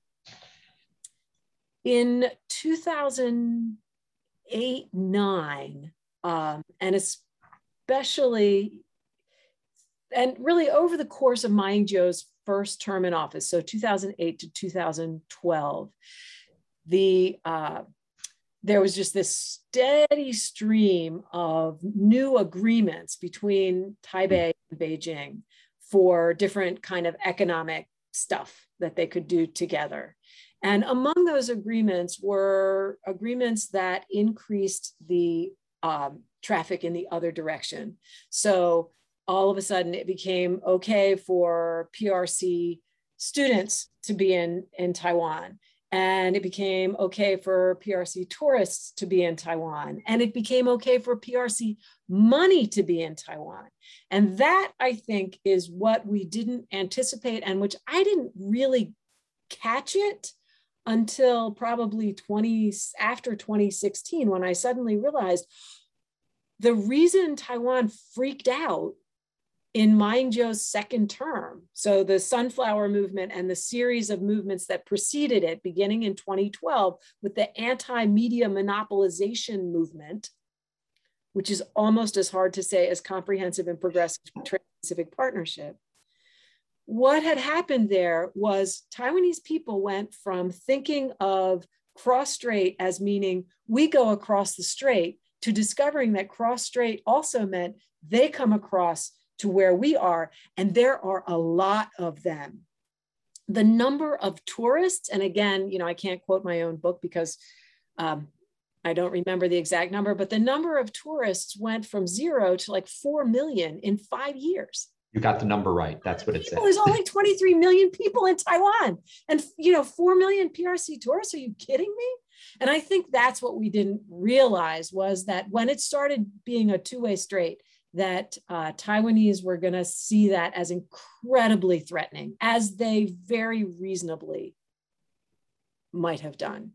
In 2008 9 um, and especially and really over the course of Ma Ying-jeou's first term in office, so 2008 to 2012, the uh, there was just this steady stream of new agreements between Taipei and Beijing for different kind of economic stuff that they could do together. And among those agreements were agreements that increased the um, traffic in the other direction. So all of a sudden it became okay for PRC students to be in, in Taiwan. And it became okay for PRC tourists to be in Taiwan. And it became okay for PRC money to be in Taiwan. And that, I think, is what we didn't anticipate and which I didn't really catch it until probably 20 after 2016 when I suddenly realized the reason Taiwan freaked out in Ma Ying-jeou's second term, so the sunflower movement and the series of movements that preceded it, beginning in 2012 with the anti-media monopolization movement, which is almost as hard to say as comprehensive and progressive Trans-Pacific Partnership, what had happened there was Taiwanese people went from thinking of cross strait as meaning we go across the strait to discovering that cross strait also meant they come across to where we are, and there are a lot of them. The number of tourists, and again, you know, I can't quote my own book because um, I don't remember the exact number, but the number of tourists went from zero to like 4 million in five years. You got the number right. That's what it said. There's only 23 million people in Taiwan and, you know, 4 million PRC tourists. Are you kidding me? And I think that's what we didn't realize was that when it started being a two-way strait, that uh, Taiwanese were going to see that as incredibly threatening, as they very reasonably might have done.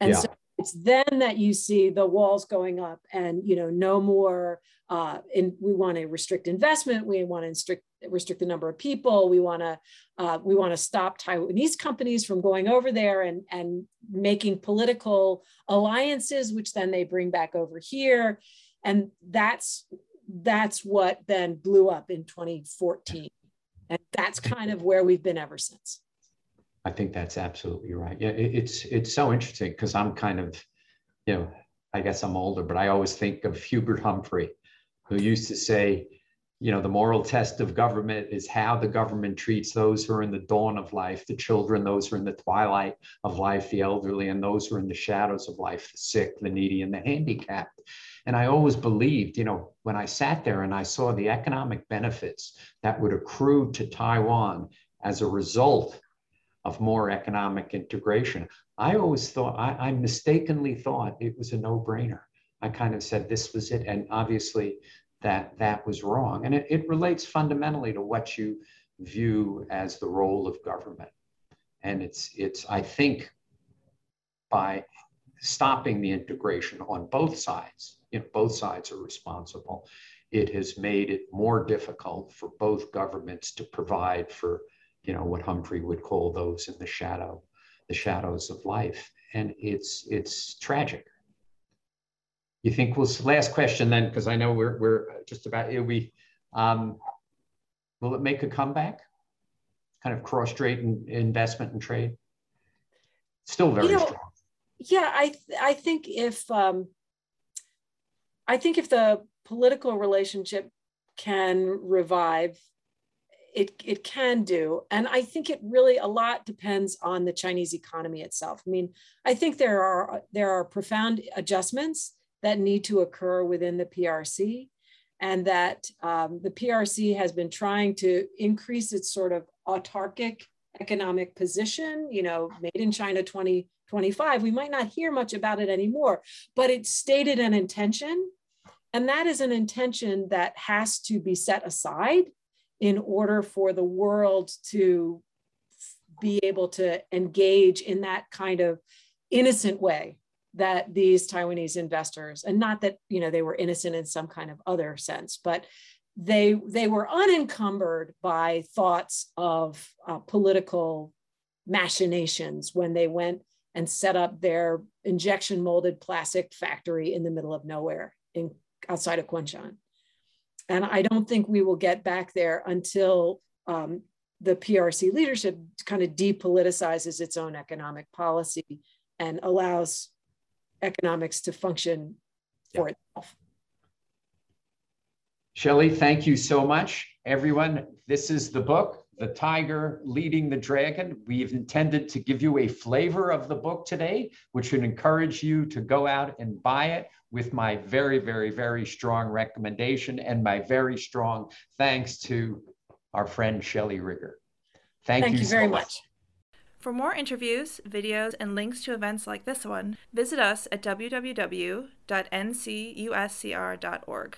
And yeah. so it's then that you see the walls going up and you know no more uh, and we want to restrict investment we want to restrict restrict the number of people we want to uh, we want to stop taiwanese companies from going over there and and making political alliances which then they bring back over here. And that's that's what then blew up in 2014 and that's kind of where we've been ever since I think that's absolutely right. Yeah, it, it's it's so interesting because I'm kind of, you know, I guess I'm older, but I always think of Hubert Humphrey, who used to say, you know, the moral test of government is how the government treats those who are in the dawn of life, the children, those who are in the twilight of life, the elderly, and those who are in the shadows of life, the sick, the needy, and the handicapped. And I always believed, you know, when I sat there and I saw the economic benefits that would accrue to Taiwan as a result of more economic integration. I always thought, I, I mistakenly thought it was a no brainer. I kind of said this was it. And obviously, that that was wrong. And it, it relates fundamentally to what you view as the role of government. And it's, it's I think, by stopping the integration on both sides, you know, both sides are responsible, it has made it more difficult for both governments to provide for you know what Humphrey would call those in the shadow, the shadows of life, and it's it's tragic. You think we'll last question then, because I know we're we're just about we um, will it make a comeback? Kind of cross strait and investment and trade. Still very you know, strong. Yeah, I I think if um, I think if the political relationship can revive it, it can do. And I think it really a lot depends on the Chinese economy itself. I mean, I think there are there are profound adjustments that need to occur within the PRC, and that um, the PRC has been trying to increase its sort of autarkic economic position. You know, made in China 2025. We might not hear much about it anymore, but it stated an intention And that is an intention that has to be set aside in order for the world to be able to engage in that kind of innocent way that these Taiwanese investors, and not that you know they were innocent in some kind of other sense, but they they were unencumbered by thoughts of uh, political machinations when they went and set up their injection molded plastic factory in the middle of nowhere in outside of Kunshan. And I don't think we will get back there until um, the PRC leadership kind of depoliticizes its own economic policy and allows economics to function for yeah. itself. Shelley, thank you so much. Everyone, this is the book, The Tiger Leading the Dragon. We've intended to give you a flavor of the book today, which would encourage you to go out and buy it with my very, very, very strong recommendation and my very strong thanks to our friend Shelley Rigger. Thank, Thank you, you very much. much. For more interviews, videos, and links to events like this one, visit us at www.ncuscr.org.